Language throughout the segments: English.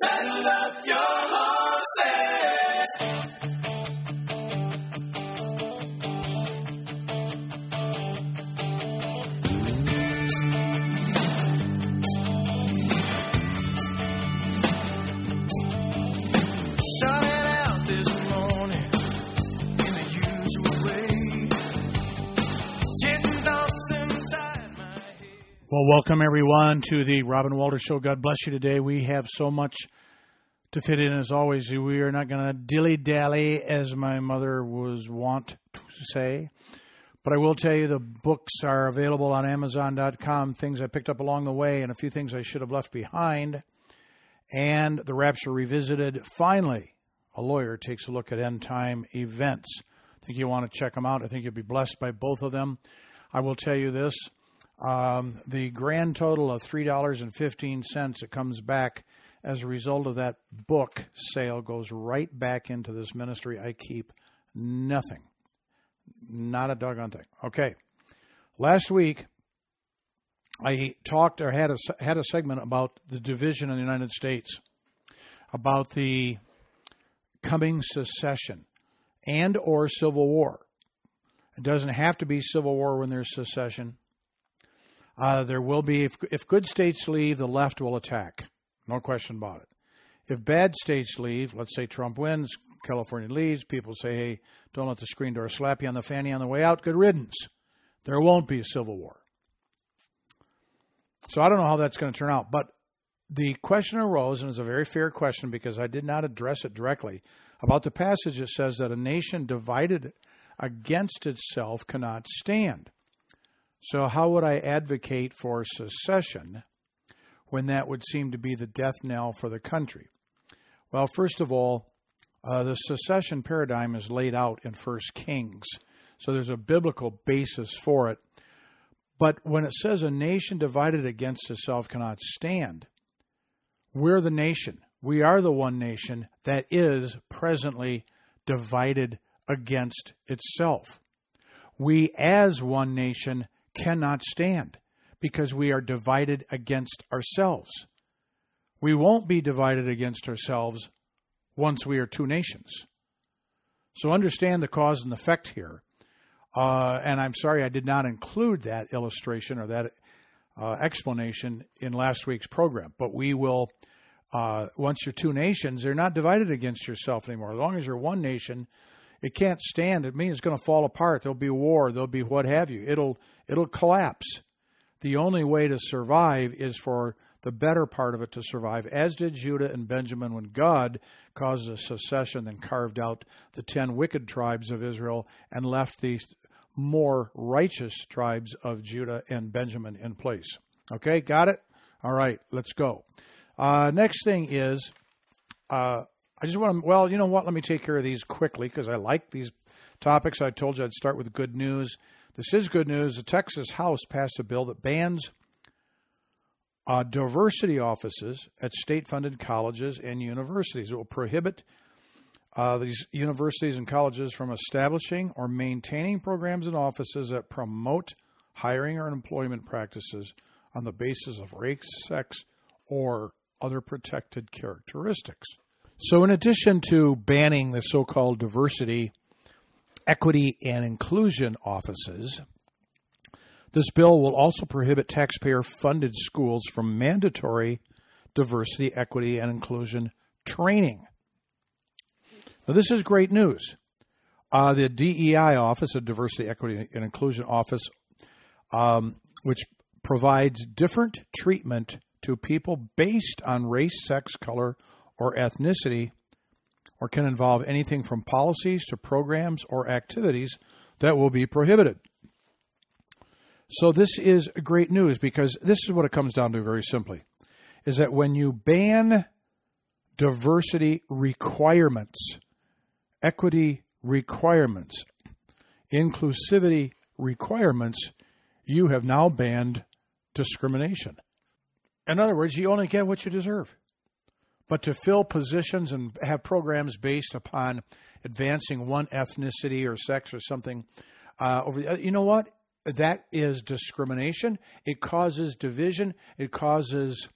Saddle up your horses. Well, welcome everyone to the Robin Walter Show. God bless you today. We have so much to fit in as always. We are not going to dilly dally, as my mother was wont to say. But I will tell you the books are available on Amazon.com, things I picked up along the way, and a few things I should have left behind. And The Rapture Revisited. Finally, a lawyer takes a look at end time events. I think you want to check them out. I think you'll be blessed by both of them. I will tell you this um, the grand total of $3.15 that comes back as a result of that book sale goes right back into this ministry. I keep nothing. Not a doggone thing. Okay. Last week, I talked or had a, had a segment about the division in the United States, about the coming secession and or civil war. It doesn't have to be civil war when there's secession. Uh, there will be, if, if good states leave, the left will attack. No question about it. If bad states leave, let's say Trump wins, California leaves, people say, hey, don't let the screen door slap you on the fanny on the way out. Good riddance. There won't be a civil war. So I don't know how that's going to turn out. But the question arose, and it's a very fair question because I did not address it directly, about the passage that says that a nation divided against itself cannot stand. So, how would I advocate for secession when that would seem to be the death knell for the country? Well, first of all, uh, the secession paradigm is laid out in First Kings, so there's a biblical basis for it. But when it says a nation divided against itself cannot stand, we're the nation. We are the one nation that is presently divided against itself. We, as one nation, cannot stand because we are divided against ourselves. We won't be divided against ourselves once we are two nations. So understand the cause and effect here. Uh, and I'm sorry I did not include that illustration or that uh, explanation in last week's program. But we will, uh, once you're two nations, they're not divided against yourself anymore. As long as you're one nation, it can't stand. It means it's going to fall apart. There'll be war. There'll be what have you. It'll it'll collapse. The only way to survive is for the better part of it to survive, as did Judah and Benjamin when God caused a secession and carved out the ten wicked tribes of Israel and left the more righteous tribes of Judah and Benjamin in place. Okay, got it? All right, let's go. Uh, next thing is, uh, I just want to, well, you know what? Let me take care of these quickly because I like these topics. I told you I'd start with good news. This is good news. The Texas House passed a bill that bans uh, diversity offices at state funded colleges and universities. It will prohibit uh, these universities and colleges from establishing or maintaining programs and offices that promote hiring or employment practices on the basis of race, sex, or other protected characteristics. So, in addition to banning the so called diversity, equity, and inclusion offices, this bill will also prohibit taxpayer funded schools from mandatory diversity, equity, and inclusion training. Now, this is great news. Uh, the DEI office, the Diversity, Equity, and Inclusion Office, um, which provides different treatment to people based on race, sex, color, or ethnicity, or can involve anything from policies to programs or activities that will be prohibited. So this is great news because this is what it comes down to very simply is that when you ban diversity requirements, equity requirements, inclusivity requirements, you have now banned discrimination. In other words, you only get what you deserve. But to fill positions and have programs based upon advancing one ethnicity or sex or something uh, over, you know what? That is discrimination. It causes division. It causes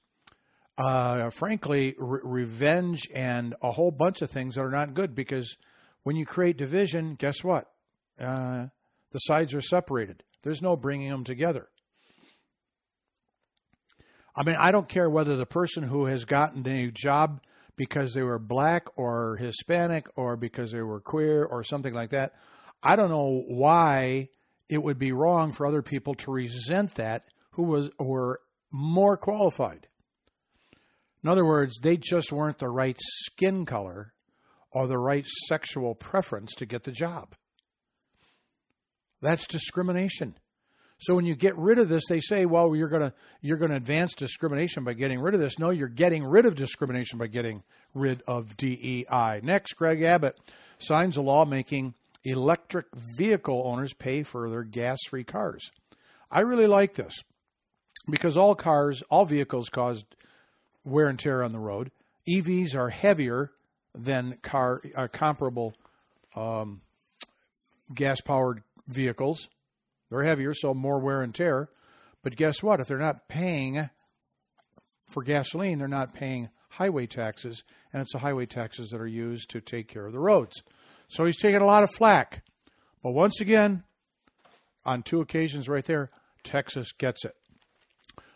uh, frankly, re- revenge and a whole bunch of things that are not good because when you create division, guess what? Uh, the sides are separated. There's no bringing them together. I mean, I don't care whether the person who has gotten a job because they were black or Hispanic or because they were queer or something like that. I don't know why it would be wrong for other people to resent that who was were more qualified. In other words, they just weren't the right skin color or the right sexual preference to get the job. That's discrimination. So when you get rid of this, they say, "Well, you're going to you're going to advance discrimination by getting rid of this." No, you're getting rid of discrimination by getting rid of DEI. Next, Greg Abbott signs a law making electric vehicle owners pay for their gas-free cars. I really like this because all cars, all vehicles cause wear and tear on the road. EVs are heavier than car uh, comparable um, gas-powered vehicles. They're heavier, so more wear and tear. But guess what? If they're not paying for gasoline, they're not paying highway taxes, and it's the highway taxes that are used to take care of the roads. So he's taking a lot of flack. But once again, on two occasions right there, Texas gets it.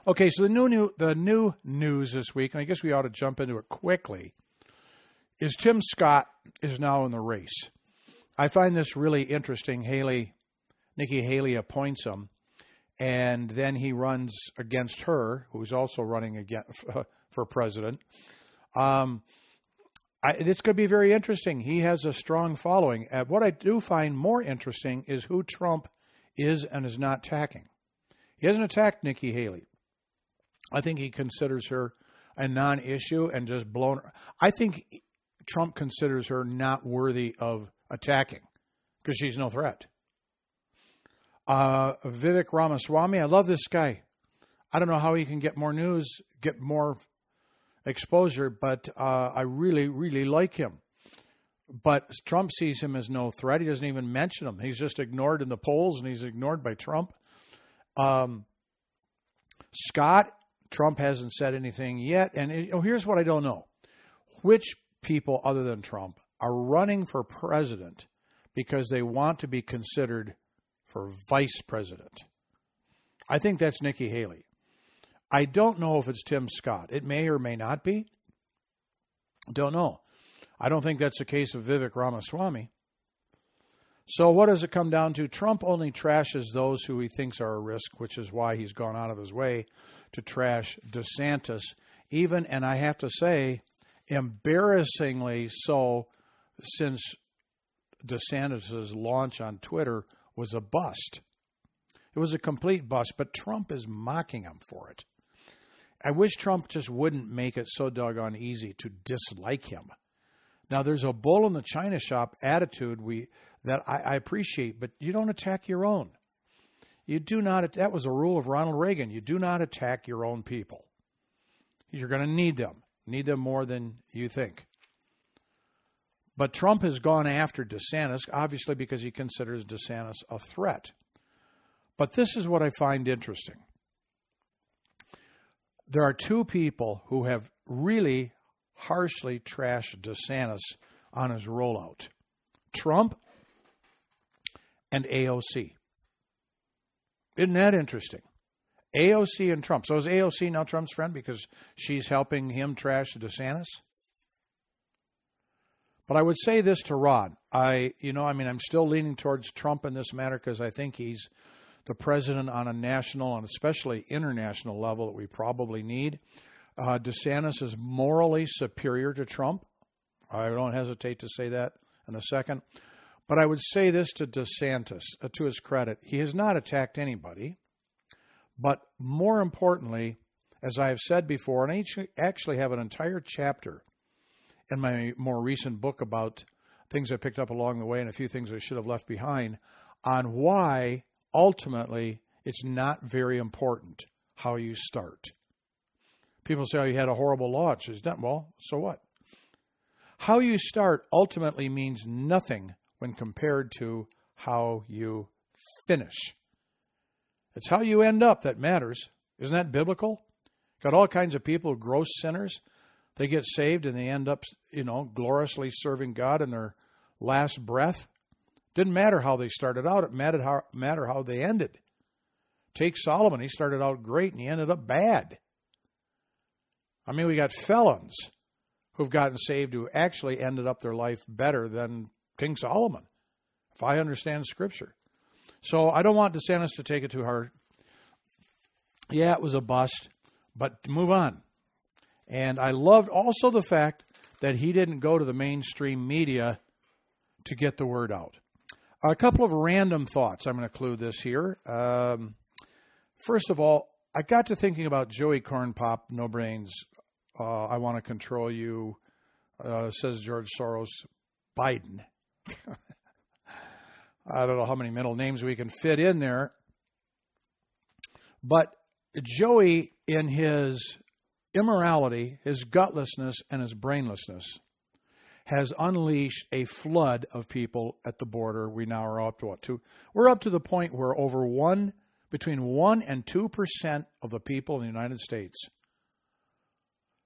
Okay, so the new, new the new news this week, and I guess we ought to jump into it quickly, is Tim Scott is now in the race. I find this really interesting. Haley Nikki Haley appoints him, and then he runs against her, who's also running again for president. Um, I, it's going to be very interesting. He has a strong following. Uh, what I do find more interesting is who Trump is and is not attacking. He hasn't attacked Nikki Haley. I think he considers her a non-issue and just blown. Her. I think Trump considers her not worthy of attacking because she's no threat. Uh, Vivek Ramaswamy, I love this guy. I don't know how he can get more news, get more exposure, but uh, I really, really like him. But Trump sees him as no threat. He doesn't even mention him. He's just ignored in the polls, and he's ignored by Trump. Um, Scott, Trump hasn't said anything yet. And it, oh, here's what I don't know: which people other than Trump are running for president because they want to be considered for vice president. I think that's Nikki Haley. I don't know if it's Tim Scott. It may or may not be. Don't know. I don't think that's the case of Vivek Ramaswamy. So, what does it come down to? Trump only trashes those who he thinks are a risk, which is why he's gone out of his way to trash DeSantis, even, and I have to say, embarrassingly so, since DeSantis' launch on Twitter was a bust. It was a complete bust, but Trump is mocking him for it. I wish Trump just wouldn't make it so doggone easy to dislike him. Now, there's a bull in the china shop attitude we that I, I appreciate, but you don't attack your own. You do not. That was a rule of Ronald Reagan. You do not attack your own people. You're going to need them. Need them more than you think. But Trump has gone after DeSantis, obviously because he considers DeSantis a threat. But this is what I find interesting. There are two people who have really harshly trashed DeSantis on his rollout Trump and AOC. Isn't that interesting? AOC and Trump. So is AOC now Trump's friend because she's helping him trash DeSantis? But I would say this to Rod. I, you know, I mean, I'm still leaning towards Trump in this matter because I think he's the president on a national and especially international level that we probably need. Uh, DeSantis is morally superior to Trump. I don't hesitate to say that in a second. But I would say this to DeSantis, uh, to his credit, he has not attacked anybody. But more importantly, as I have said before, and I actually have an entire chapter in my more recent book about things I picked up along the way and a few things I should have left behind on why ultimately it's not very important how you start. People say, oh, you had a horrible launch. Is that well, so what? How you start ultimately means nothing when compared to how you finish. It's how you end up that matters. Isn't that biblical? Got all kinds of people, gross sinners. They get saved and they end up, you know, gloriously serving God in their last breath. Didn't matter how they started out, it mattered how, matter how they ended. Take Solomon, he started out great and he ended up bad. I mean, we got felons who've gotten saved who actually ended up their life better than King Solomon, if I understand Scripture. So I don't want DeSantis to take it too hard. Yeah, it was a bust, but move on. And I loved also the fact that he didn't go to the mainstream media to get the word out. A couple of random thoughts. I'm going to clue this here. Um, first of all, I got to thinking about Joey Corn Pop, No Brains. Uh, I want to control you, uh, says George Soros. Biden. I don't know how many middle names we can fit in there. But Joey, in his immorality, his gutlessness, and his brainlessness, has unleashed a flood of people at the border. We now are up to what? Two? We're up to the point where over one, between one and two percent of the people in the United States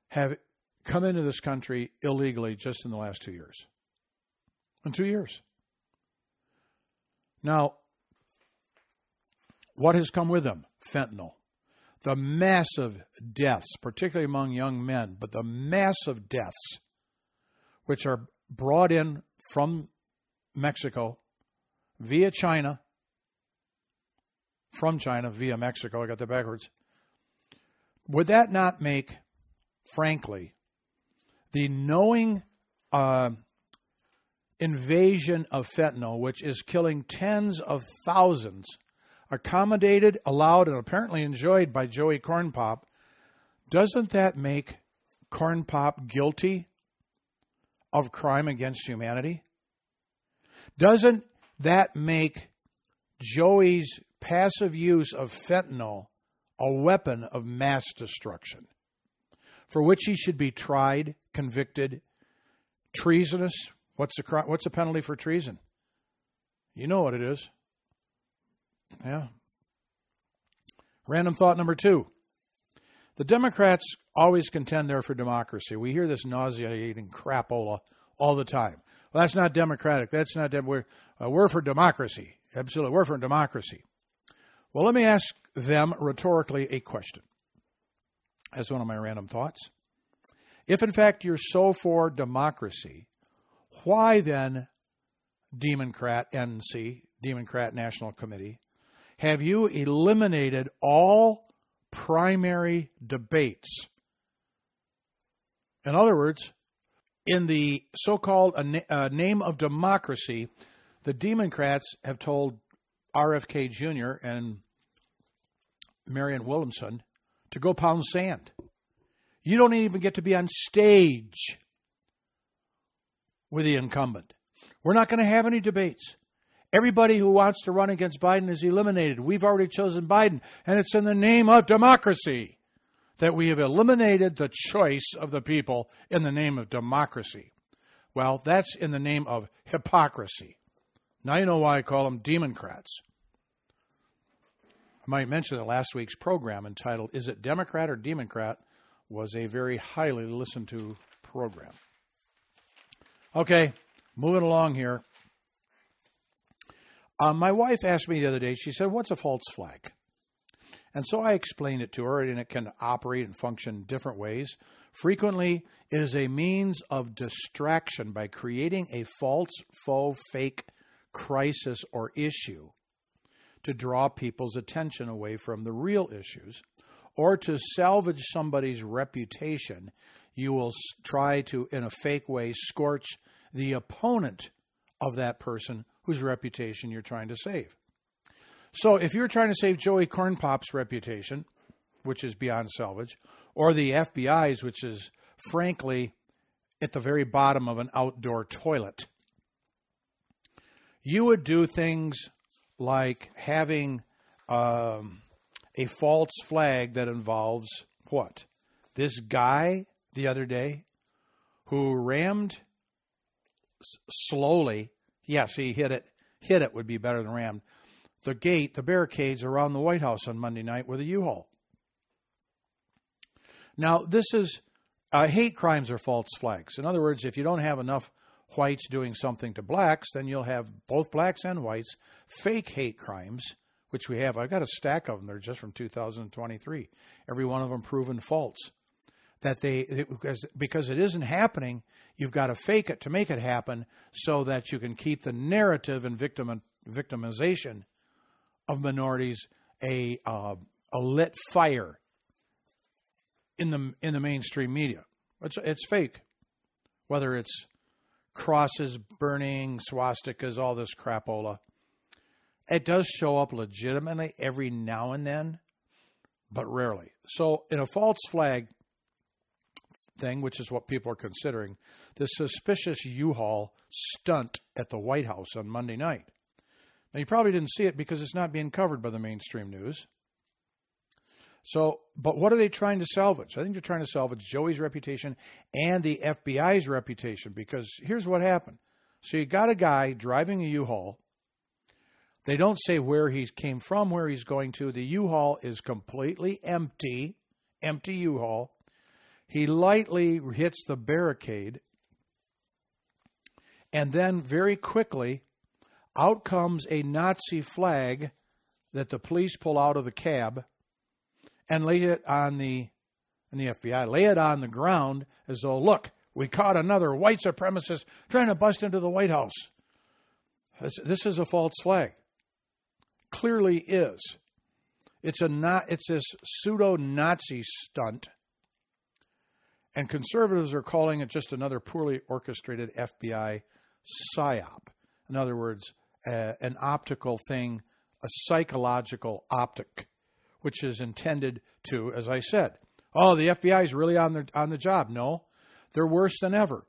have come into this country illegally just in the last two years. In two years. Now, what has come with them? Fentanyl. The massive deaths, particularly among young men, but the massive deaths which are brought in from Mexico via China, from China via Mexico, I got that backwards. Would that not make, frankly, the knowing uh, invasion of fentanyl, which is killing tens of thousands, accommodated, allowed, and apparently enjoyed by Joey Corn Pop, doesn't that make Corn Pop guilty of crime against humanity? Doesn't that make Joey's passive use of fentanyl a weapon of mass destruction for which he should be tried, convicted, treasonous? What's the what's the penalty for treason? You know what it is. Yeah. Random thought number 2. The Democrats always contend they're for democracy. We hear this nauseating crapola all the time. Well, that's not democratic. That's not dem- we're uh, we're for democracy. Absolutely, we're for democracy. Well, let me ask them rhetorically a question. As one of my random thoughts. If in fact you're so for democracy, why then, Democrat NC, Democrat National Committee, have you eliminated all primary debates. In other words, in the so called uh, name of democracy, the Democrats have told RFK Jr. and Marianne Williamson to go pound sand. You don't even get to be on stage with the incumbent. We're not going to have any debates. Everybody who wants to run against Biden is eliminated. We've already chosen Biden, and it's in the name of democracy that we have eliminated the choice of the people in the name of democracy. Well, that's in the name of hypocrisy. Now you know why I call them Democrats. I might mention that last week's program entitled Is It Democrat or Democrat was a very highly listened to program. Okay, moving along here. Um, my wife asked me the other day, she said, What's a false flag? And so I explained it to her, and it can operate and function different ways. Frequently, it is a means of distraction by creating a false, faux, fake crisis or issue to draw people's attention away from the real issues or to salvage somebody's reputation. You will try to, in a fake way, scorch the opponent of that person whose reputation you're trying to save. So if you're trying to save Joey Cornpop's reputation, which is beyond salvage, or the FBI's, which is frankly at the very bottom of an outdoor toilet, you would do things like having um, a false flag that involves what? This guy the other day who rammed slowly Yes, he hit it. Hit it would be better than rammed. The gate, the barricades around the White House on Monday night with a U-Haul. Now, this is uh, hate crimes are false flags. In other words, if you don't have enough whites doing something to blacks, then you'll have both blacks and whites fake hate crimes, which we have. I've got a stack of them. They're just from 2023. Every one of them proven false. That they because because it isn't happening, you've got to fake it to make it happen, so that you can keep the narrative and victim victimization of minorities a uh, a lit fire in the in the mainstream media. It's it's fake, whether it's crosses burning, swastikas, all this crapola. It does show up legitimately every now and then, but rarely. So in a false flag thing, which is what people are considering, the suspicious U-Haul stunt at the White House on Monday night. Now you probably didn't see it because it's not being covered by the mainstream news. So, but what are they trying to salvage? I think they're trying to salvage Joey's reputation and the FBI's reputation because here's what happened. So you got a guy driving a U-Haul. They don't say where he came from, where he's going to. The U-Haul is completely empty, empty U-Haul. He lightly hits the barricade, and then very quickly, out comes a Nazi flag that the police pull out of the cab and lay it on the and the FBI lay it on the ground as though, look, we caught another white supremacist trying to bust into the White House. This, this is a false flag. Clearly is. It's a not. It's this pseudo Nazi stunt, and conservatives are calling it just another poorly orchestrated FBI psyop. In other words, uh, an optical thing, a psychological optic which is intended to, as I said, oh, the FBI is really on the on the job. No, they're worse than ever.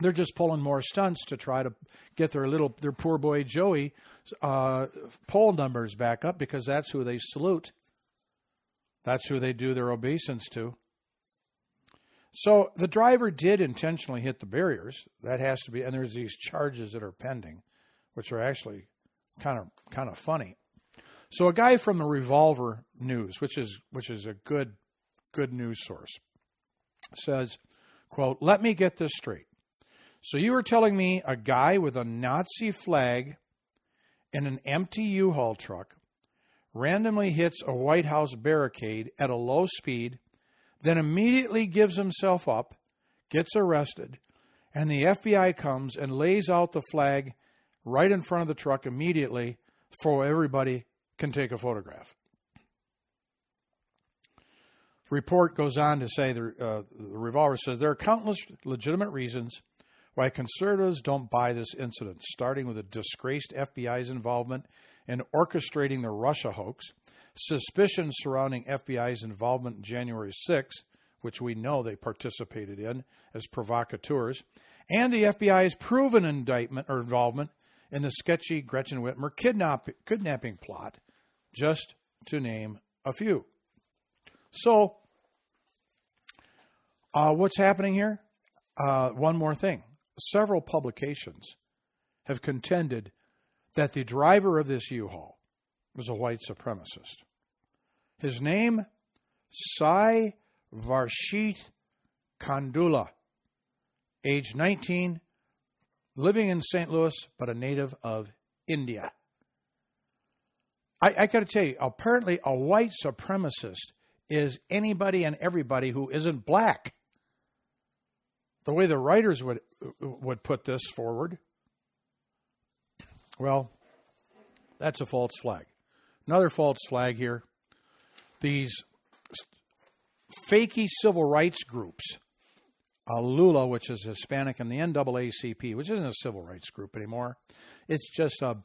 They're just pulling more stunts to try to get their little their poor boy Joey uh, poll numbers back up because that's who they salute. That's who they do their obeisance to. So the driver did intentionally hit the barriers. That has to be, and there's these charges that are pending, which are actually kind of kind of funny. So a guy from the Revolver News, which is which is a good good news source, says, quote, "Let me get this straight. So you were telling me a guy with a Nazi flag in an empty U-Haul truck randomly hits a White House barricade at a low speed, then immediately gives himself up, gets arrested, and the FBI comes and lays out the flag right in front of the truck immediately for everybody can take a photograph. Report goes on to say the, uh, the revolver says there are countless legitimate reasons why conservatives don't buy this incident, starting with the disgraced FBI's involvement in orchestrating the Russia hoax, suspicions surrounding FBI's involvement in January 6, which we know they participated in as provocateurs, and the FBI's proven indictment or involvement in the sketchy Gretchen Whitmer kidnap, kidnapping plot just to name a few. So, uh, what's happening here? Uh, one more thing. Several publications have contended that the driver of this U Haul was a white supremacist. His name, Sai Varshith Kandula, age 19, living in St. Louis, but a native of India. I, I got to tell you, apparently, a white supremacist is anybody and everybody who isn't black. The way the writers would would put this forward. Well, that's a false flag. Another false flag here. These fakey civil rights groups, uh, LULAC, which is Hispanic, and the NAACP, which isn't a civil rights group anymore. It's just a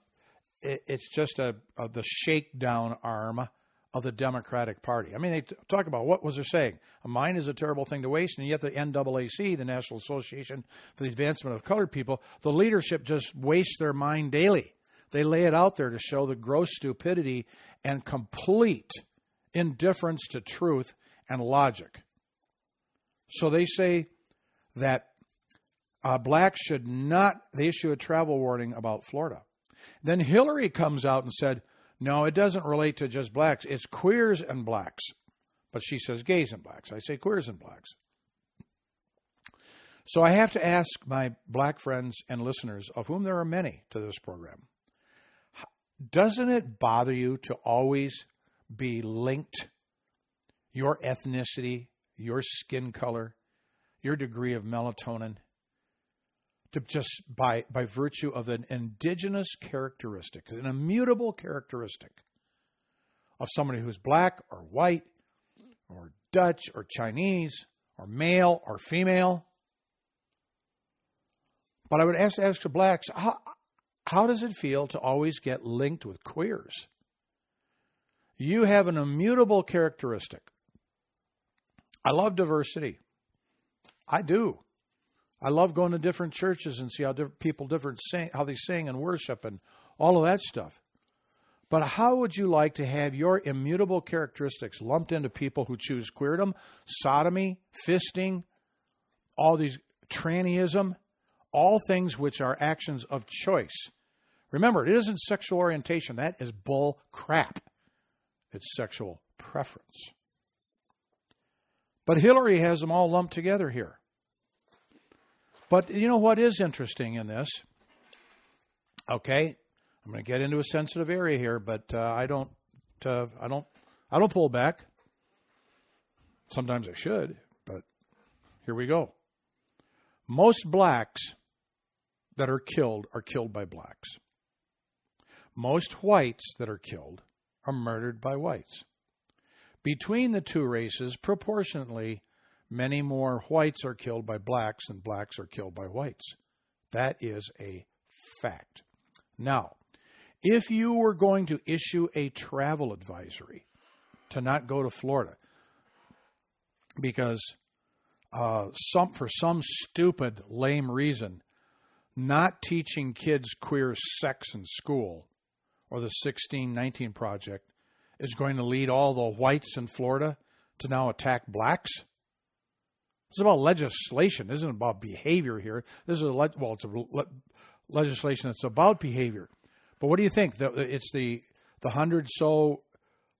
it's just a, a, the shakedown arm of the Democratic Party. I mean, they t- talk about what was there saying? A mine is a terrible thing to waste, and yet the NAAC, the National Association for the Advancement of Colored People, the leadership just wastes their mind daily. They lay it out there to show the gross stupidity and complete indifference to truth and logic. So they say that uh, blacks should not, they issue a travel warning about Florida. Then Hillary comes out and said, no, it doesn't relate to just blacks, it's queers and blacks. But she says gays and blacks. I say queers and blacks. So I have to ask my black friends and listeners, of whom there are many to this program, doesn't it bother you to always be linked your ethnicity, your skin color, your degree of melatonin, to just by by virtue of an indigenous characteristic, an immutable characteristic of somebody who's black or white or Dutch or Chinese or male or female. But I would ask ask the blacks, how how does it feel to always get linked with queers? You have an immutable characteristic. I love diversity. I do. I love going to different churches and see how different people different sing, how they sing and worship and all of that stuff. But how would you like to have your immutable characteristics lumped into people who choose queerdom, sodomy, fisting, all these trannyism, all things which are actions of choice? Remember, it isn't sexual orientation. That is bull crap. It's sexual preference. But Hillary has them all lumped together here. But you know what is interesting in this? Okay, I'm going to get into a sensitive area here, but uh, I don't, uh, I don't, I don't pull back. Sometimes I should, but here we go. Most blacks that are killed are killed by blacks. Most whites that are killed are murdered by whites. Between the two races, proportionately, many more whites are killed by blacks than blacks are killed by whites. That is a fact. Now, if you were going to issue a travel advisory to not go to Florida because uh, some for some stupid lame reason, not teaching kids queer sex in school or the 1619 project is going to lead all the whites in Florida to now attack blacks? It's about legislation. This isn't about behavior here. This is a le- well, it's a le- legislation that's about behavior. But what do you think? The, it's the the hundred so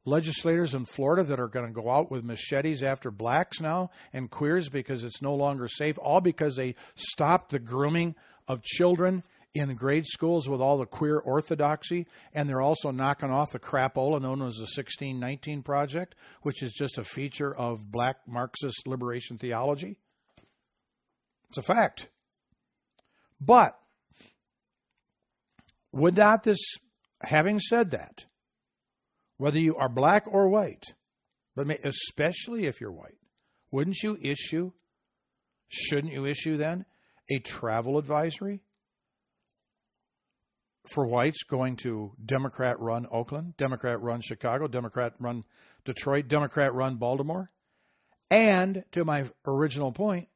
legislators in Florida that are going to go out with machetes after blacks now and queers because it's no longer safe, all because they stopped the grooming of children in the grade schools with all the queer orthodoxy, and they're also knocking off the crapola known as the 1619 Project, which is just a feature of black Marxist liberation theology. It's a fact. But not this, having said that, whether you are black or white, but especially if you're white, wouldn't you issue, shouldn't you issue then, a travel advisory for whites going to Democrat run Oakland, Democrat run Chicago, Democrat run Detroit, Democrat run Baltimore? And to my original point,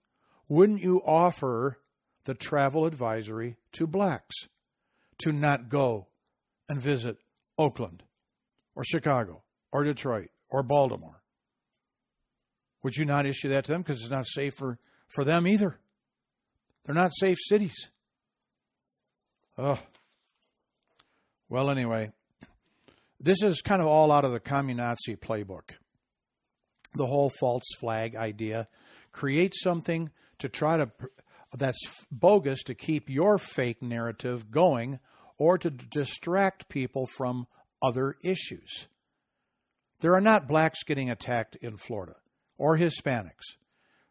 wouldn't you offer the travel advisory to blacks to not go and visit Oakland or Chicago or Detroit or Baltimore? Would you not issue that to them because it's not safe for, for them either? They're not safe cities. Oh. Well, anyway, this is kind of all out of the communazi playbook. The whole false flag idea. Create something to try to that's bogus to keep your fake narrative going or to distract people from other issues. There are not blacks getting attacked in Florida or Hispanics.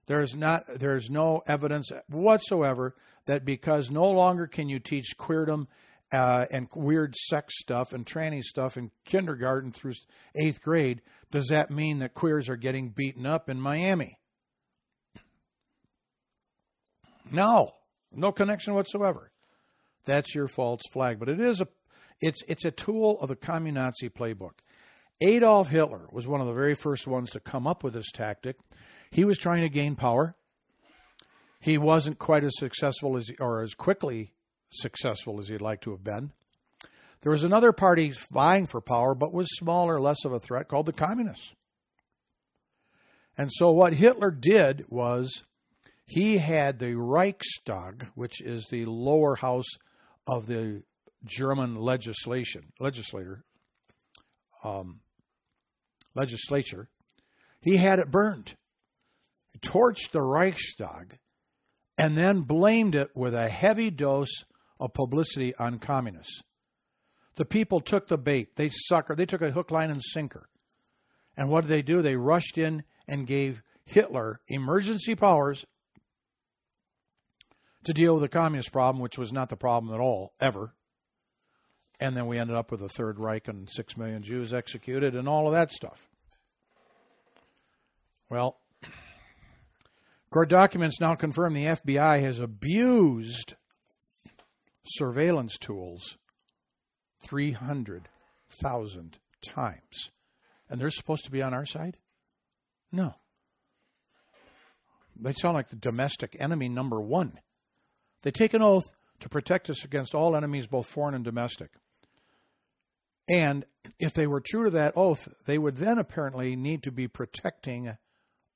There's not there's no evidence whatsoever that because no longer can you teach queerdom uh, and weird sex stuff and tranny stuff in kindergarten through eighth grade, does that mean that queers are getting beaten up in Miami? No, no connection whatsoever. That's your false flag. But it is a, it's it's a tool of the communazi playbook. Adolf Hitler was one of the very first ones to come up with this tactic. He was trying to gain power. He wasn't quite as successful as or as quickly successful as he'd like to have been. There was another party vying for power, but was smaller, less of a threat, called the Communists. And so what Hitler did was he had the Reichstag, which is the lower house of the German legislation legislator um, legislature. He had it burned. He torched the Reichstag and then blamed it with a heavy dose of publicity on communists. The people took the bait. They sucker. They took a hook, line, and sinker. And what did they do? They rushed in and gave Hitler emergency powers to deal with the communist problem, which was not the problem at all, ever. And then we ended up with the Third Reich and six million Jews executed and all of that stuff. Well, court documents now confirm the FBI has abused surveillance tools 300,000 times. And they're supposed to be on our side? No. They sound like the domestic enemy number one. They take an oath to protect us against all enemies, both foreign and domestic. And if they were true to that oath, they would then apparently need to be protecting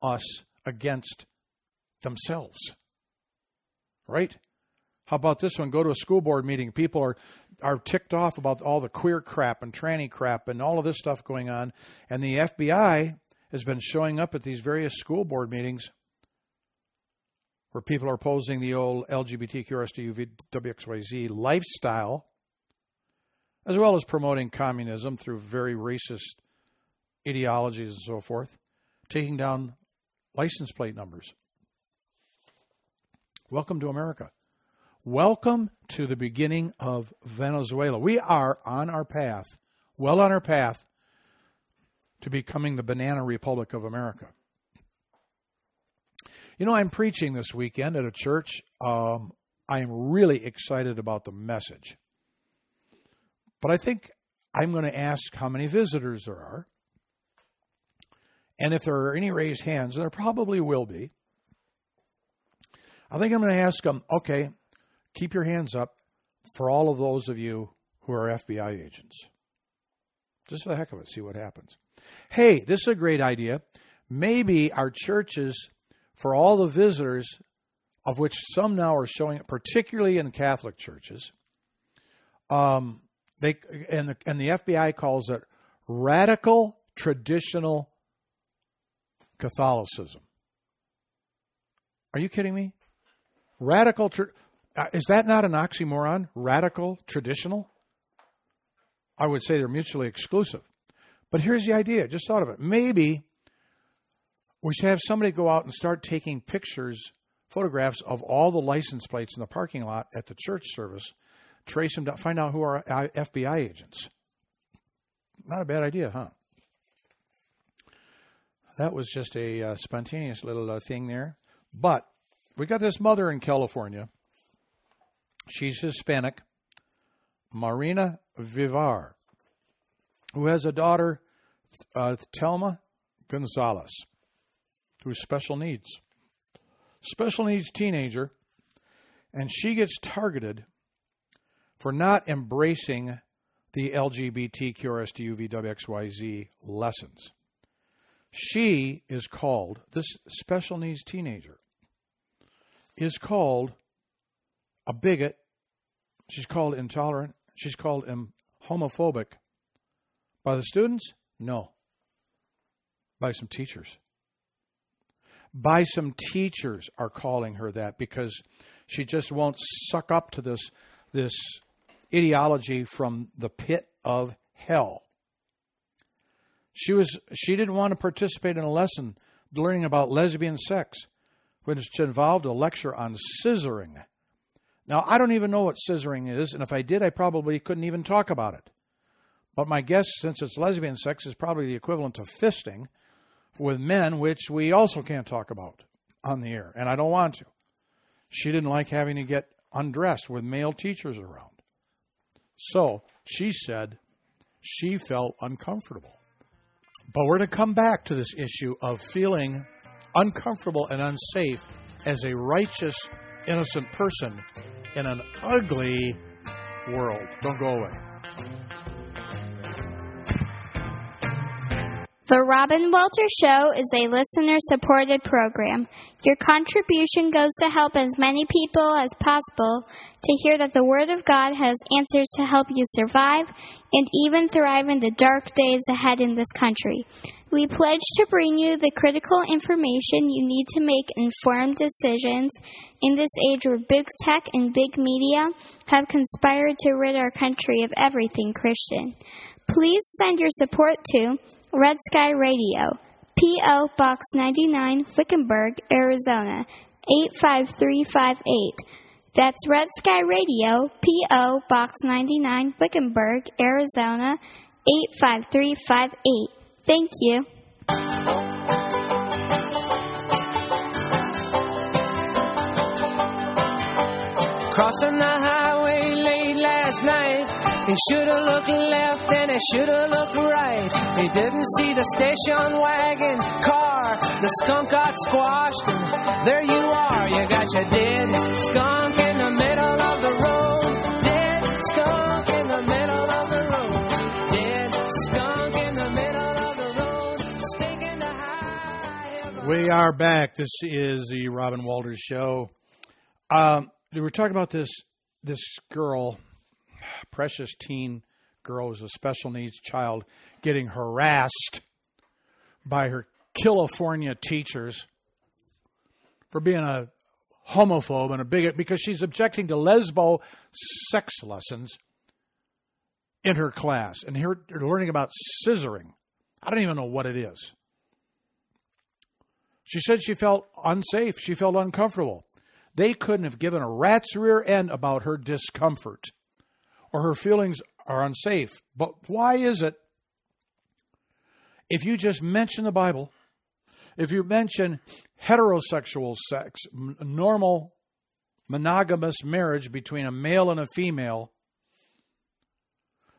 us against themselves. Right? How about this one? Go to a school board meeting. People are are ticked off about all the queer crap and tranny crap and all of this stuff going on. And the FBI has been showing up at these various school board meetings where people are opposing the old LGBTQ, WXYZ lifestyle, as well as promoting communism through very racist ideologies and so forth, taking down license plate numbers. Welcome to America. Welcome to the beginning of Venezuela. We are on our path, well on our path to becoming the banana republic of America. You know, I'm preaching this weekend at a church. Um, I am really excited about the message. But I think I'm going to ask how many visitors there are. And if there are any raised hands, there probably will be, I think I'm going to ask them, okay, keep your hands up for all of those of you who are FBI agents. Just for the heck of it, see what happens. Hey, this is a great idea. Maybe our churches, for all the visitors, of which some now are showing, particularly in Catholic churches, um, they and the, and the FBI calls it radical traditional Catholicism. Are you kidding me? Radical. Uh, is that not an oxymoron? Radical, traditional? I would say they're mutually exclusive. But here's the idea. Just thought of it. Maybe we should have somebody go out and start taking pictures, photographs of all the license plates in the parking lot at the church service, trace them down, find out who are FBI agents. Not a bad idea, huh? That was just a uh, spontaneous little uh, thing there. But we got this mother in California She's Hispanic, Marina Vivar, who has a daughter, uh, Thelma Gonzalez, who's special needs. Special needs teenager, and she gets targeted for not embracing the LGBTQRSTUVWXYZ lessons. She is called, this special needs teenager is called a bigot. She's called intolerant. She's called homophobic. By the students? No. By some teachers. By some teachers are calling her that because she just won't suck up to this this ideology from the pit of hell. She was she didn't want to participate in a lesson learning about lesbian sex, which involved a lecture on scissoring. Now, I don't even know what scissoring is, and if I did, I probably couldn't even talk about it. But my guess, since it's lesbian sex, is probably the equivalent of fisting with men, which we also can't talk about on the air, and I don't want to. She didn't like having to get undressed with male teachers around. So she said she felt uncomfortable. But we're going to come back to this issue of feeling uncomfortable and unsafe as a righteous, innocent person in an ugly world. Don't go away. The Robin Walter Show is a listener supported program. Your contribution goes to help as many people as possible to hear that the Word of God has answers to help you survive and even thrive in the dark days ahead in this country. We pledge to bring you the critical information you need to make informed decisions in this age where big tech and big media have conspired to rid our country of everything Christian. Please send your support to Red Sky Radio, P.O. Box 99, Wickenburg, Arizona 85358. That's Red Sky Radio, P.O. Box 99, Wickenburg, Arizona 85358. Thank you. Crossing the highway late last night. He should have looked left and he should have looked right. He didn't see the station wagon car. The skunk got squashed, and there you are. You got your dead skunk in the middle of the road. Dead skunk in the middle of the road. Dead skunk in the middle of the road. Stinking to high. We are back. This is the Robin Walters Show. Um, we were talking about this this girl, precious teen girl, who's a special needs child, getting harassed by her California teachers for being a homophobe and a bigot because she's objecting to lesbo sex lessons in her class and here they're learning about scissoring. I don't even know what it is. She said she felt unsafe. She felt uncomfortable. They couldn't have given a rat's rear end about her discomfort or her feelings are unsafe. But why is it if you just mention the Bible, if you mention heterosexual sex, m- normal monogamous marriage between a male and a female,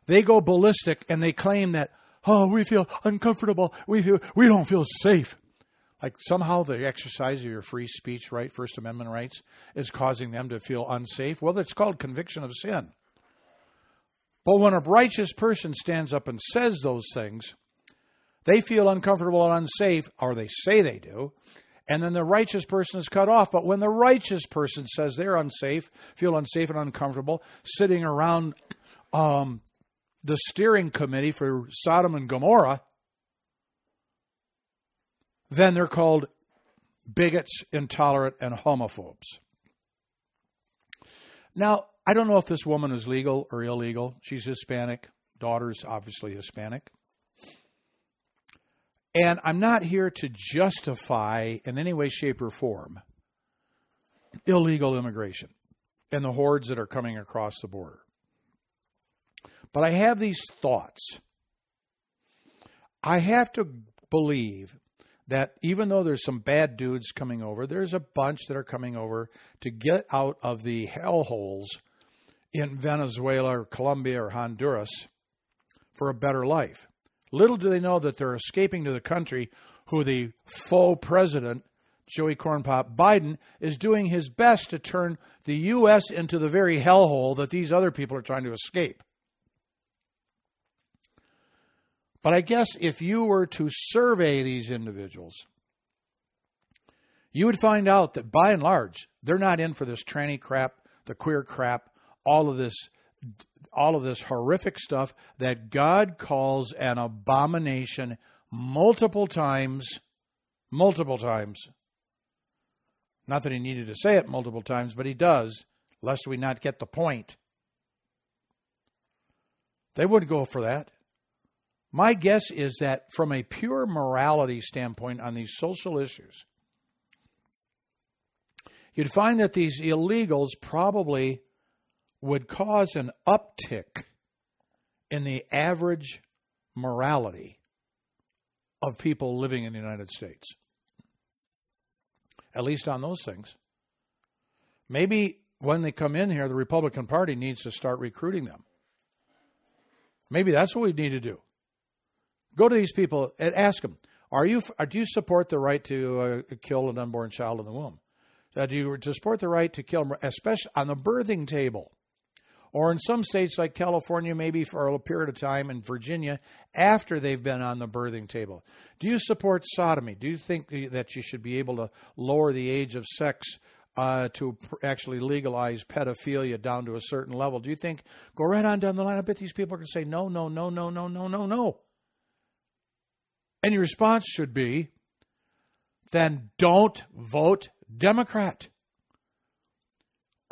they go ballistic and they claim that, oh, we feel uncomfortable. We feel, we don't feel safe. Like somehow the exercise of your free speech right, First Amendment rights, is causing them to feel unsafe. Well, it's called conviction of sin. But when a righteous person stands up and says those things, they feel uncomfortable and unsafe, or they say they do, and then the righteous person is cut off. But when the righteous person says they're unsafe, feel unsafe and uncomfortable, sitting around um, the steering committee for Sodom and Gomorrah, then they're called bigots, intolerant, and homophobes. Now, I don't know if this woman is legal or illegal. She's Hispanic. Daughter's obviously Hispanic. And I'm not here to justify in any way, shape, or form illegal immigration and the hordes that are coming across the border. But I have these thoughts. I have to believe that even though there's some bad dudes coming over, there's a bunch that are coming over to get out of the hellholes in Venezuela or Colombia or Honduras for a better life. Little do they know that they're escaping to the country who the faux president, Joey Cornpop Biden, is doing his best to turn the U.S. into the very hellhole that these other people are trying to escape. But I guess if you were to survey these individuals, you would find out that by and large, they're not in for this tranny crap, the queer crap, all of this all of this horrific stuff that God calls an abomination multiple times, multiple times. Not that he needed to say it multiple times, but he does, lest we not get the point. They wouldn't go for that. My guess is that from a pure morality standpoint on these social issues, you'd find that these illegals probably would cause an uptick in the average morality of people living in the United States. At least on those things. Maybe when they come in here, the Republican Party needs to start recruiting them. Maybe that's what we need to do. Go to these people and ask them: Are you do you support the right to uh, kill an unborn child in the womb? Uh, do you support the right to kill, especially on the birthing table? Or in some states like California, maybe for a period of time, in Virginia, after they've been on the birthing table. Do you support sodomy? Do you think that you should be able to lower the age of sex uh, to actually legalize pedophilia down to a certain level? Do you think, go right on down the line, I bet these people are going to say, no, no, no, no, no, no, no, no. And your response should be, then don't vote Democrat.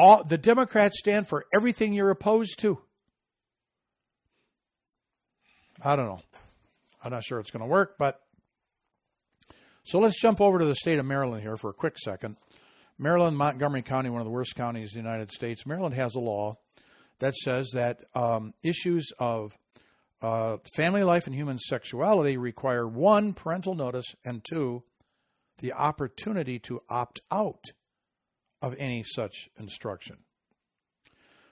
All, the Democrats stand for everything you're opposed to. I don't know. I'm not sure it's going to work, but so let's jump over to the state of Maryland here for a quick second. Maryland, Montgomery County, one of the worst counties in the United States. Maryland has a law that says that um, issues of uh, family life and human sexuality require one, parental notice, and two, the opportunity to opt out of any such instruction.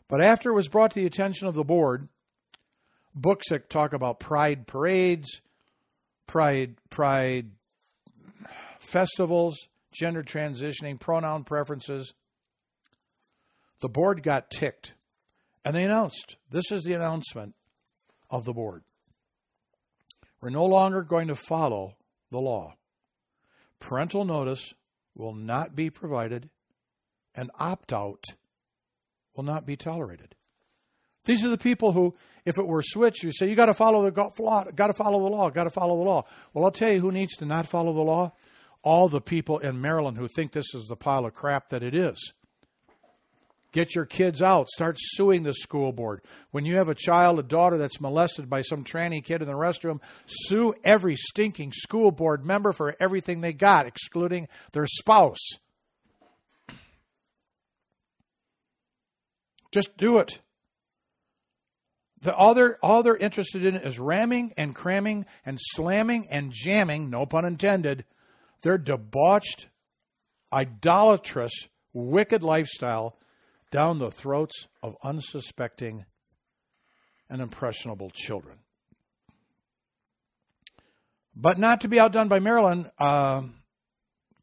But after it was brought to the attention of the board, books that talk about pride parades, pride pride festivals, gender transitioning, pronoun preferences, the board got ticked. And they announced this is the announcement of the board. We're no longer going to follow the law. Parental notice will not be provided, and opt out will not be tolerated. These are the people who, if it were switched, you say you got to follow the law, got to follow the law, got to follow the law. Well, I'll tell you who needs to not follow the law. All the people in Maryland who think this is the pile of crap that it is. Get your kids out. Start suing the school board. When you have a child, a daughter that's molested by some tranny kid in the restroom, sue every stinking school board member for everything they got, excluding their spouse. Just do it. The, all, they're, all they're interested in is ramming and cramming and slamming and jamming, no pun intended, their debauched, idolatrous, wicked lifestyle down the throats of unsuspecting and impressionable children. But not to be outdone by Maryland, uh,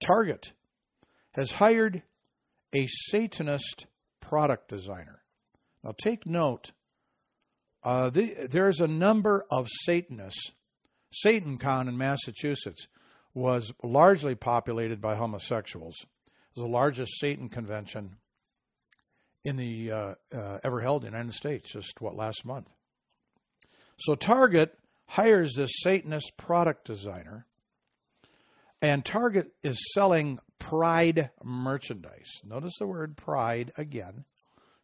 Target has hired a Satanist product designer. Now, take note uh, the, there's a number of Satanists. SatanCon in Massachusetts was largely populated by homosexuals. The largest Satan convention in the uh, uh, ever held in the United States, just what last month. So Target hires this Satanist product designer, and Target is selling Pride merchandise. Notice the word Pride again,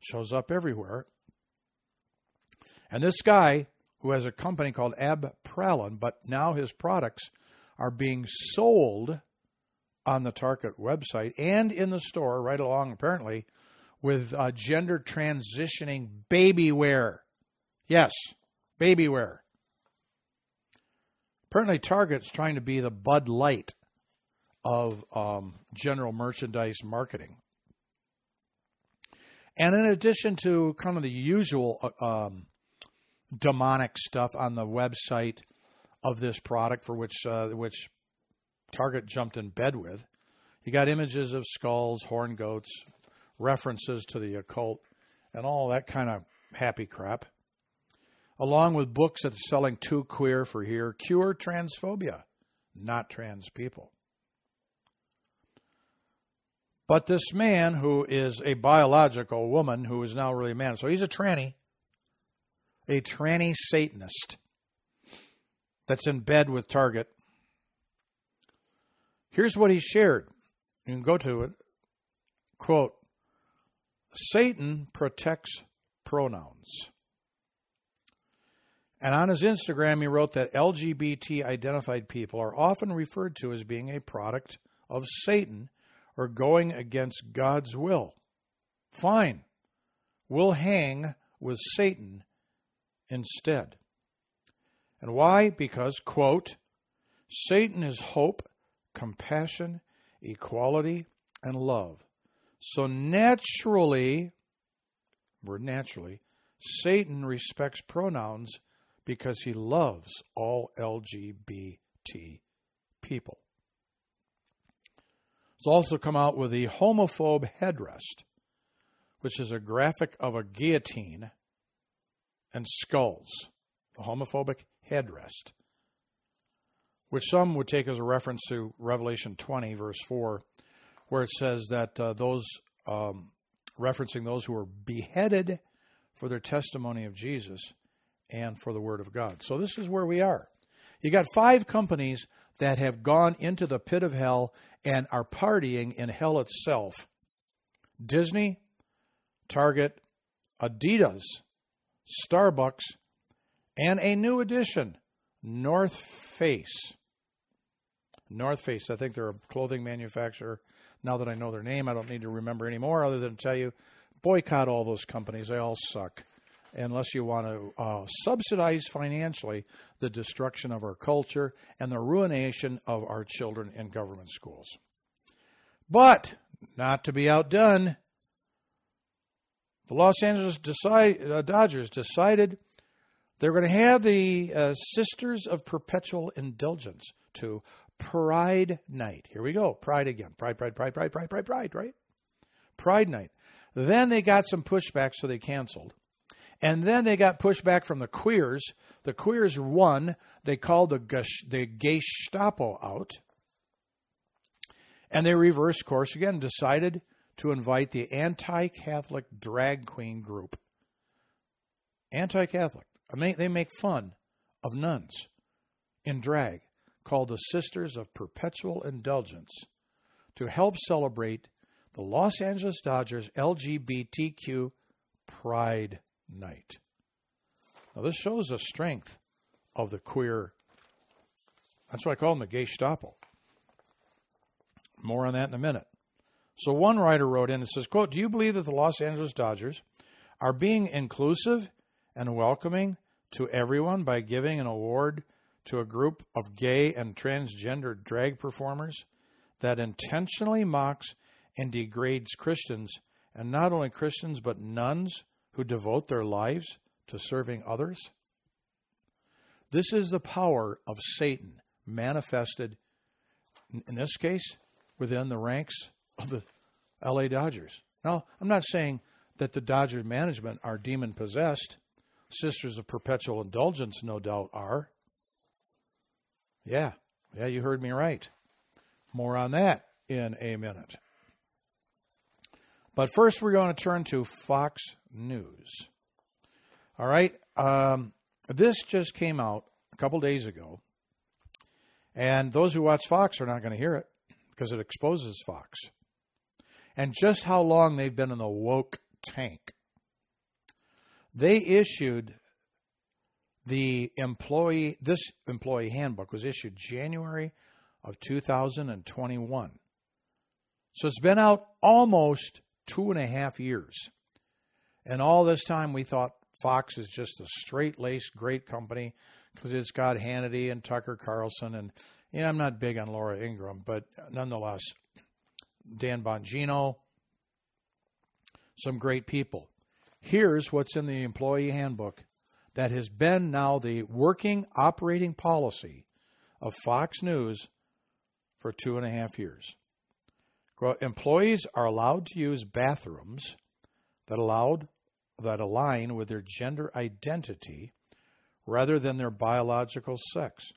shows up everywhere. And this guy, who has a company called Ab Pralin, but now his products are being sold on the Target website and in the store right along, apparently, with uh, gender transitioning baby wear. Yes, baby wear. Apparently, Target's trying to be the Bud Light of um, general merchandise marketing. And in addition to kind of the usual uh, um, demonic stuff on the website of this product, for which uh, which Target jumped in bed with, you got images of skulls, horn goats, references to the occult, and all that kind of happy crap. Along with books that are selling too queer for here, cure transphobia, not trans people. But this man, who is a biological woman who is now really a man, so he's a tranny, a tranny Satanist that's in bed with Target. Here's what he shared. You can go to it. Quote Satan protects pronouns. And on his Instagram, he wrote that LGBT identified people are often referred to as being a product of Satan or going against God's will. Fine. We'll hang with Satan instead. And why? Because, quote, Satan is hope, compassion, equality, and love. So naturally, word naturally, Satan respects pronouns because he loves all LGBT people. It's also come out with the homophobe headrest, which is a graphic of a guillotine and skulls, the homophobic headrest, which some would take as a reference to Revelation 20, verse 4, where it says that uh, those, um, referencing those who were beheaded for their testimony of Jesus and for the Word of God. So this is where we are. You got five companies that have gone into the pit of hell and are partying in hell itself Disney, Target, Adidas, Starbucks, and a new addition, North Face. North Face, I think they're a clothing manufacturer. Now that I know their name, I don't need to remember anymore other than tell you boycott all those companies. They all suck. Unless you want to uh, subsidize financially the destruction of our culture and the ruination of our children in government schools. But, not to be outdone, the Los Angeles decide, uh, Dodgers decided they're going to have the uh, Sisters of Perpetual Indulgence to Pride Night. Here we go. Pride again. Pride, pride, pride, pride, pride, pride, pride, right? Pride Night. Then they got some pushback, so they canceled. And then they got pushback from the queers. The queers won. They called the, the Gestapo out. And they reversed course again, decided to invite the anti Catholic drag queen group. Anti Catholic. They make fun of nuns in drag, called the Sisters of Perpetual Indulgence, to help celebrate the Los Angeles Dodgers LGBTQ Pride Night. Now, this shows the strength of the queer. That's why I call them the Gestapo. More on that in a minute. So one writer wrote in and says, quote, Do you believe that the Los Angeles Dodgers are being inclusive and welcoming to everyone by giving an award to a group of gay and transgender drag performers that intentionally mocks and degrades Christians, and not only Christians, but nuns who devote their lives to serving others? This is the power of Satan manifested, in this case, within the ranks of the LA Dodgers. Now, I'm not saying that the Dodgers management are demon possessed. Sisters of Perpetual Indulgence, no doubt, are. Yeah, yeah, you heard me right. More on that in a minute. But first, we're going to turn to Fox News. All right, um, this just came out a couple days ago, and those who watch Fox are not going to hear it because it exposes Fox and just how long they've been in the woke tank. They issued the employee, this employee handbook was issued January of 2021. So it's been out almost two and a half years. And all this time we thought Fox is just a straight laced great company because it's got Hannity and Tucker Carlson. And yeah, I'm not big on Laura Ingraham, but nonetheless, Dan Bongino, some great people. Here's what's in the employee handbook that has been now the working operating policy of Fox News for two and a half years. Employees are allowed to use bathrooms that allowed that align with their gender identity rather than their biological sex.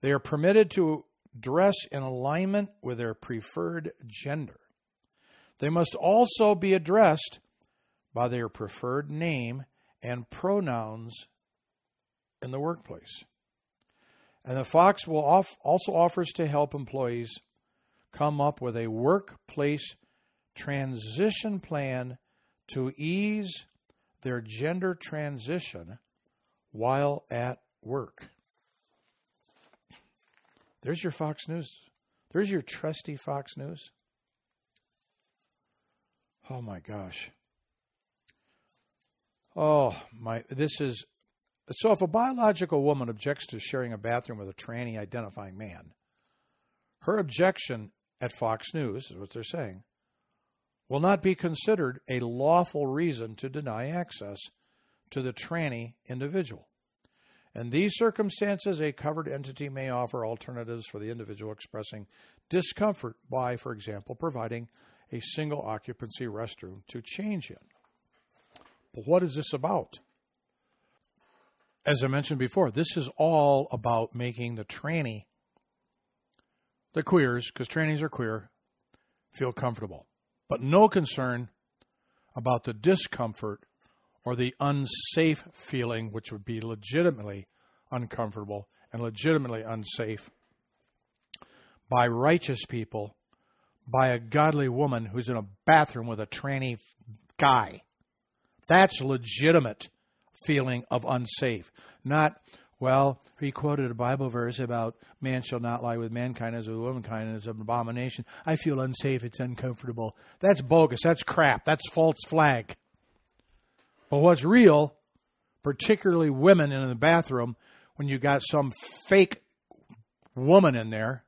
They are permitted to dress in alignment with their preferred gender. They must also be addressed by their preferred name and pronouns in the workplace. And the Fox will also offers to help employees come up with a workplace transition plan to ease their gender transition while at work. There's your Fox News. There's your trusty Fox News. Oh my gosh. Oh my this is so if a biological woman objects to sharing a bathroom with a tranny identifying man, her objection at Fox News is what they're saying will not be considered a lawful reason to deny access to the tranny individual. In these circumstances, a covered entity may offer alternatives for the individual expressing discomfort by, for example, providing a single occupancy restroom to change in. But what is this about? As I mentioned before, this is all about making the tranny, the queers, because trannies are queer, feel comfortable. But no concern about the discomfort or the unsafe feeling, which would be legitimately uncomfortable and legitimately unsafe by righteous people, by a godly woman who's in a bathroom with a tranny guy. That's legitimate feeling of unsafe. Not, well, he quoted a Bible verse about man shall not lie with mankind as with womankind as an abomination. I feel unsafe, it's uncomfortable. That's bogus, that's crap, that's false flag. But what's real, particularly women in the bathroom, when you got some fake woman in there,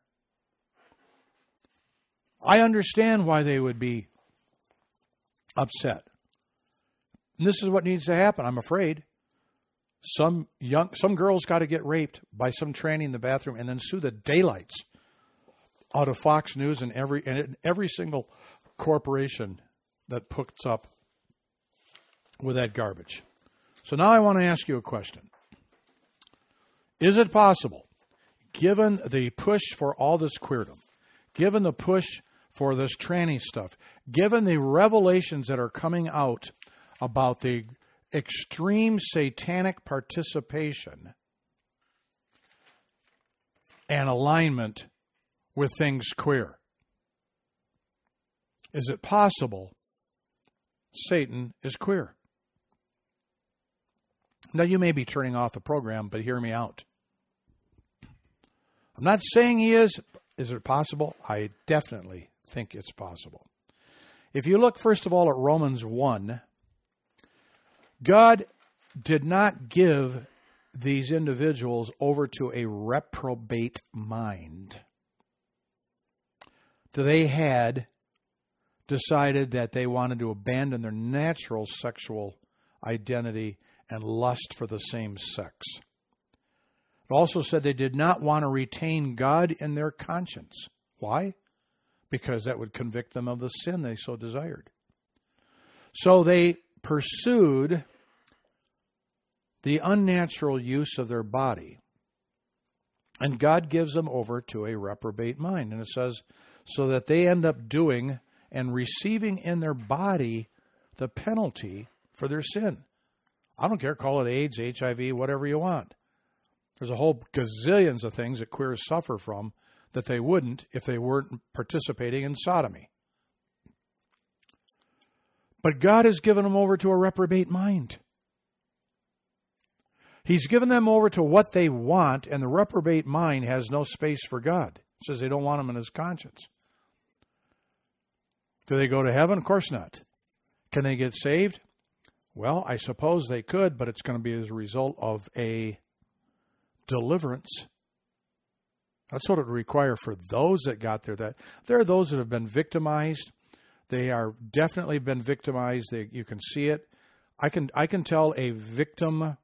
I understand why they would be upset. And this is what needs to happen, I'm afraid. Some young some girls got to get raped by some tranny in the bathroom and then sue the daylights out of Fox News and every and every single corporation that puts up with that garbage. So now I want to ask you a question. Is it possible, given the push for all this queerdom, given the push for this tranny stuff, given the revelations that are coming out about the extreme satanic participation and alignment with things queer. Is it possible Satan is queer? Now, you may be turning off the program, but hear me out. I'm not saying he is. Is it possible? I definitely think it's possible. If you look, first of all, at Romans 1, God did not give these individuals over to a reprobate mind. They had decided that they wanted to abandon their natural sexual identity and lust for the same sex. It also said they did not want to retain God in their conscience. Why? Because that would convict them of the sin they so desired. So they pursued the unnatural use of their body. And God gives them over to a reprobate mind. And it says, so that they end up doing and receiving in their body the penalty for their sin. I don't care, call it AIDS, HIV, whatever you want. There's a whole gazillions of things that queers suffer from that they wouldn't if they weren't participating in sodomy. But God has given them over to a reprobate mind. He's given them over to what they want, and the reprobate mind has no space for God. It says they don't want him in his conscience. Do they go to heaven? Of course not. Can they get saved? Well, I suppose they could, but it's going to be as a result of a deliverance. That's what it would require for those that got there. That there are those that have been victimized. They are definitely been victimized. They, you can see it. I can I can tell a victim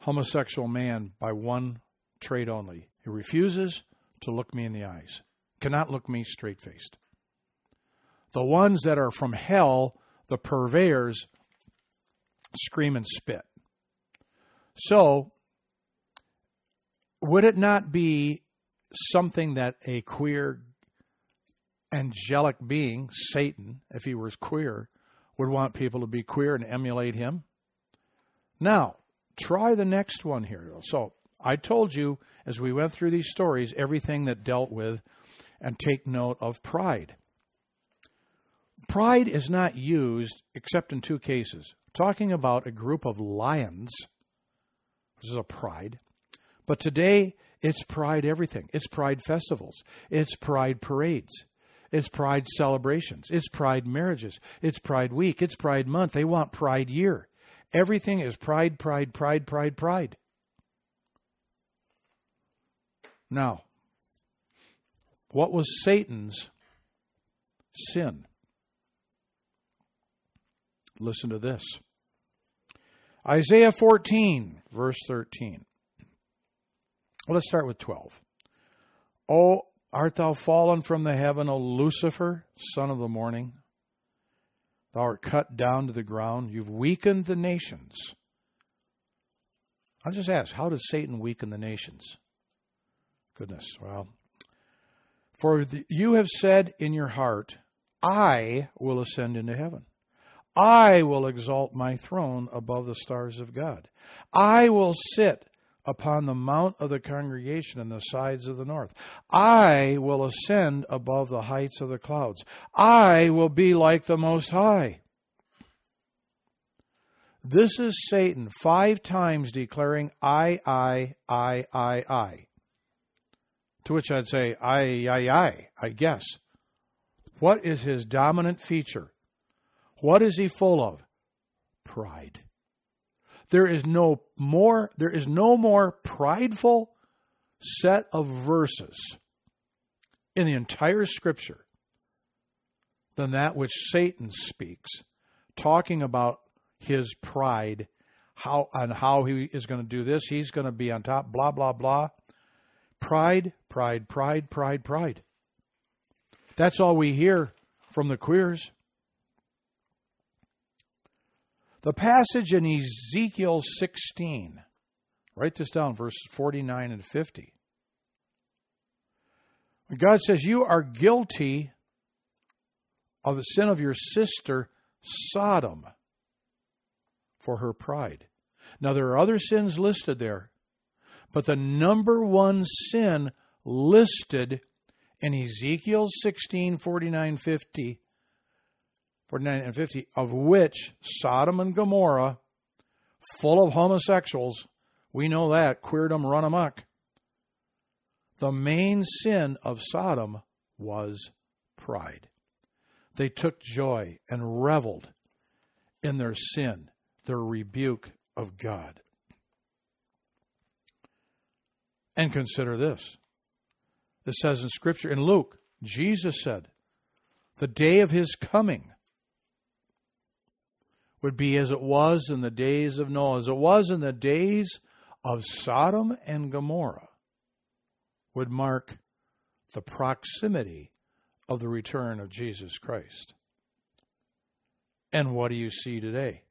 homosexual man by one trait only. He refuses to look me in the eyes. Cannot look me straight faced. The ones that are from hell, the purveyors, scream and spit. So, would it not be something that a queer angelic being, Satan, if he was queer, would want people to be queer and emulate him? Now, try the next one here. So, I told you as we went through these stories everything that dealt with and take note of pride. Pride is not used except in two cases. Talking about a group of lions, this is a pride, but today it's pride everything. It's pride festivals, it's pride parades, it's pride celebrations, it's pride marriages, it's pride week, it's pride month. They want pride year. Everything is pride, pride, pride, pride, pride. Now, what was Satan's sin? Listen to this Isaiah 14, verse 13. Well, let's start with 12. Oh, Art thou fallen from the heaven, O Lucifer, son of the morning? Thou art cut down to the ground. You've weakened the nations. I'll just ask, how does Satan weaken the nations? Goodness, well. For the, you have said in your heart, I will ascend into heaven. I will exalt my throne above the stars of God. I will sit upon the mount of the congregation in the sides of the north. I will ascend above the heights of the clouds. I will be like the Most High. This is Satan five times declaring, I, I, I, I, I. To which I'd say, I, I, I, I guess. What is his dominant feature? What is he full of? Pride. There is no more there is no more prideful set of verses in the entire scripture than that which Satan speaks, talking about his pride, how and how he is going to do this, he's going to be on top, blah blah blah. Pride, pride, pride, pride, pride. That's all we hear from the queers. The passage in Ezekiel 16, write this down, verses 49 and 50. When God says, You are guilty of the sin of your sister Sodom for her pride. Now, there are other sins listed there, but the number one sin listed in Ezekiel 16, 49, 50 49 and 50, of which Sodom and Gomorrah, full of homosexuals, we know that, queerdom run amok. The main sin of Sodom was pride. They took joy and reveled in their sin, their rebuke of God. And consider this. It says in Scripture, in Luke, Jesus said, the day of his coming would be as it was in the days of Noah, as it was in the days of Sodom and Gomorrah, would mark the proximity of the return of Jesus Christ. And what do you see today?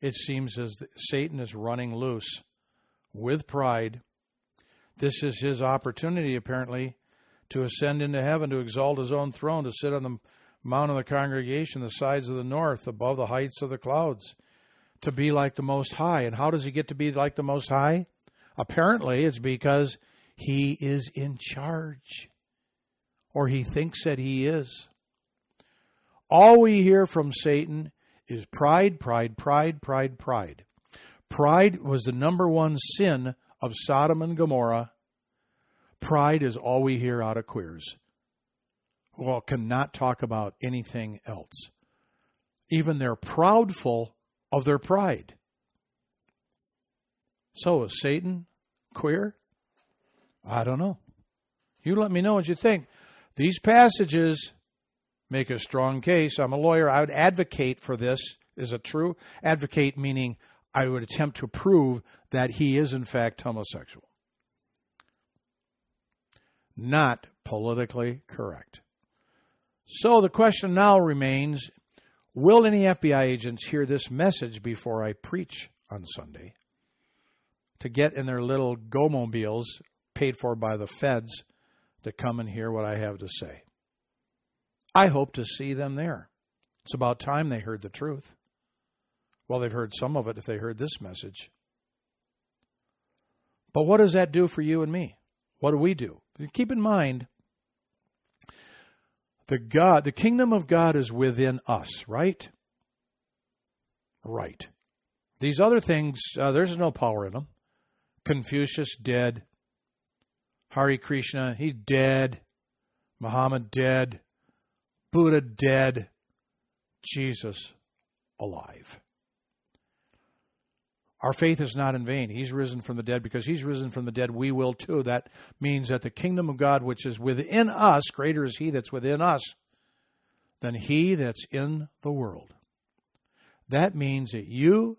It seems as Satan is running loose with pride. This is his opportunity, apparently, to ascend into heaven, to exalt his own throne, to sit on the mount of the congregation, the sides of the north, above the heights of the clouds, to be like the Most High. And how does he get to be like the Most High? Apparently, it's because he is in charge, or he thinks that he is. All we hear from Satan is pride, pride, pride, pride, pride. Pride was the number one sin of Sodom and Gomorrah. Pride is all we hear out of queers well, cannot talk about anything else. Even they're proudful of their pride. So is Satan queer? I don't know. You let me know what you think. These passages make a strong case. I'm a lawyer. I would advocate for this. Is it true? Advocate meaning I would attempt to prove that he is, in fact, homosexual. Not politically correct. So the question now remains will any FBI agents hear this message before I preach on Sunday to get in their little go mobiles paid for by the feds to come and hear what I have to say? I hope to see them there. It's about time they heard the truth. Well, they've heard some of it if they heard this message. But what does that do for you and me? What do we do? Keep in mind, the God, the kingdom of God is within us, right? Right. These other things, uh, there's no power in them. Confucius dead. Hari Krishna, he's dead. Muhammad dead. Buddha dead. Jesus alive. Our faith is not in vain. He's risen from the dead because he's risen from the dead. We will too. That means that the kingdom of God, which is within us, greater is he that's within us than he that's in the world. That means that you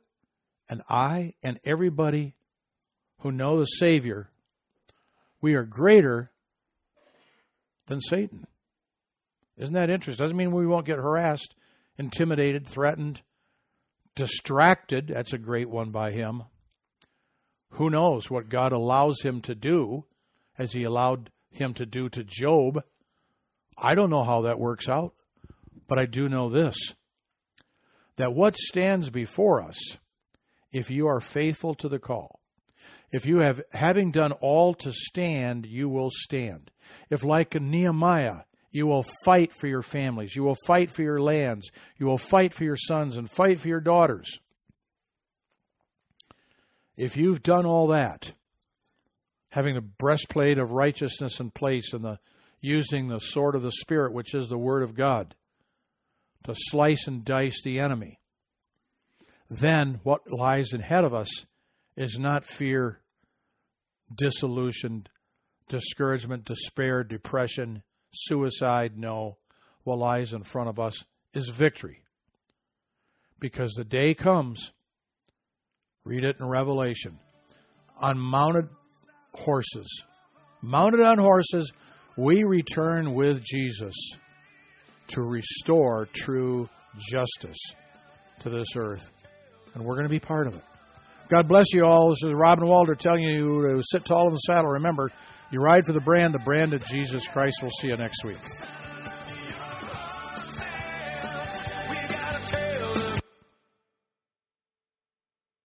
and I and everybody who know the Savior, we are greater than Satan. Isn't that interesting? Doesn't mean we won't get harassed, intimidated, threatened, distracted. That's a great one by him. Who knows what God allows him to do as he allowed him to do to Job? I don't know how that works out, but I do know this that what stands before us, if you are faithful to the call, if you have, having done all to stand, you will stand. If, like Nehemiah, you will fight for your families, you will fight for your lands, you will fight for your sons and fight for your daughters. If you've done all that, having the breastplate of righteousness in place and the using the sword of the Spirit, which is the Word of God, to slice and dice the enemy, then what lies ahead of us is not fear, disillusioned, discouragement, despair, depression, suicide. No. What lies in front of us is victory. Because the day comes, read it in Revelation, on mounted horses. Mounted on horses, we return with Jesus to restore true justice to this earth. And we're going to be part of it. God bless you all. This is Robin Walter telling you to sit tall in the saddle. Remember, you ride for the brand, the brand of Jesus Christ. We'll see you next week.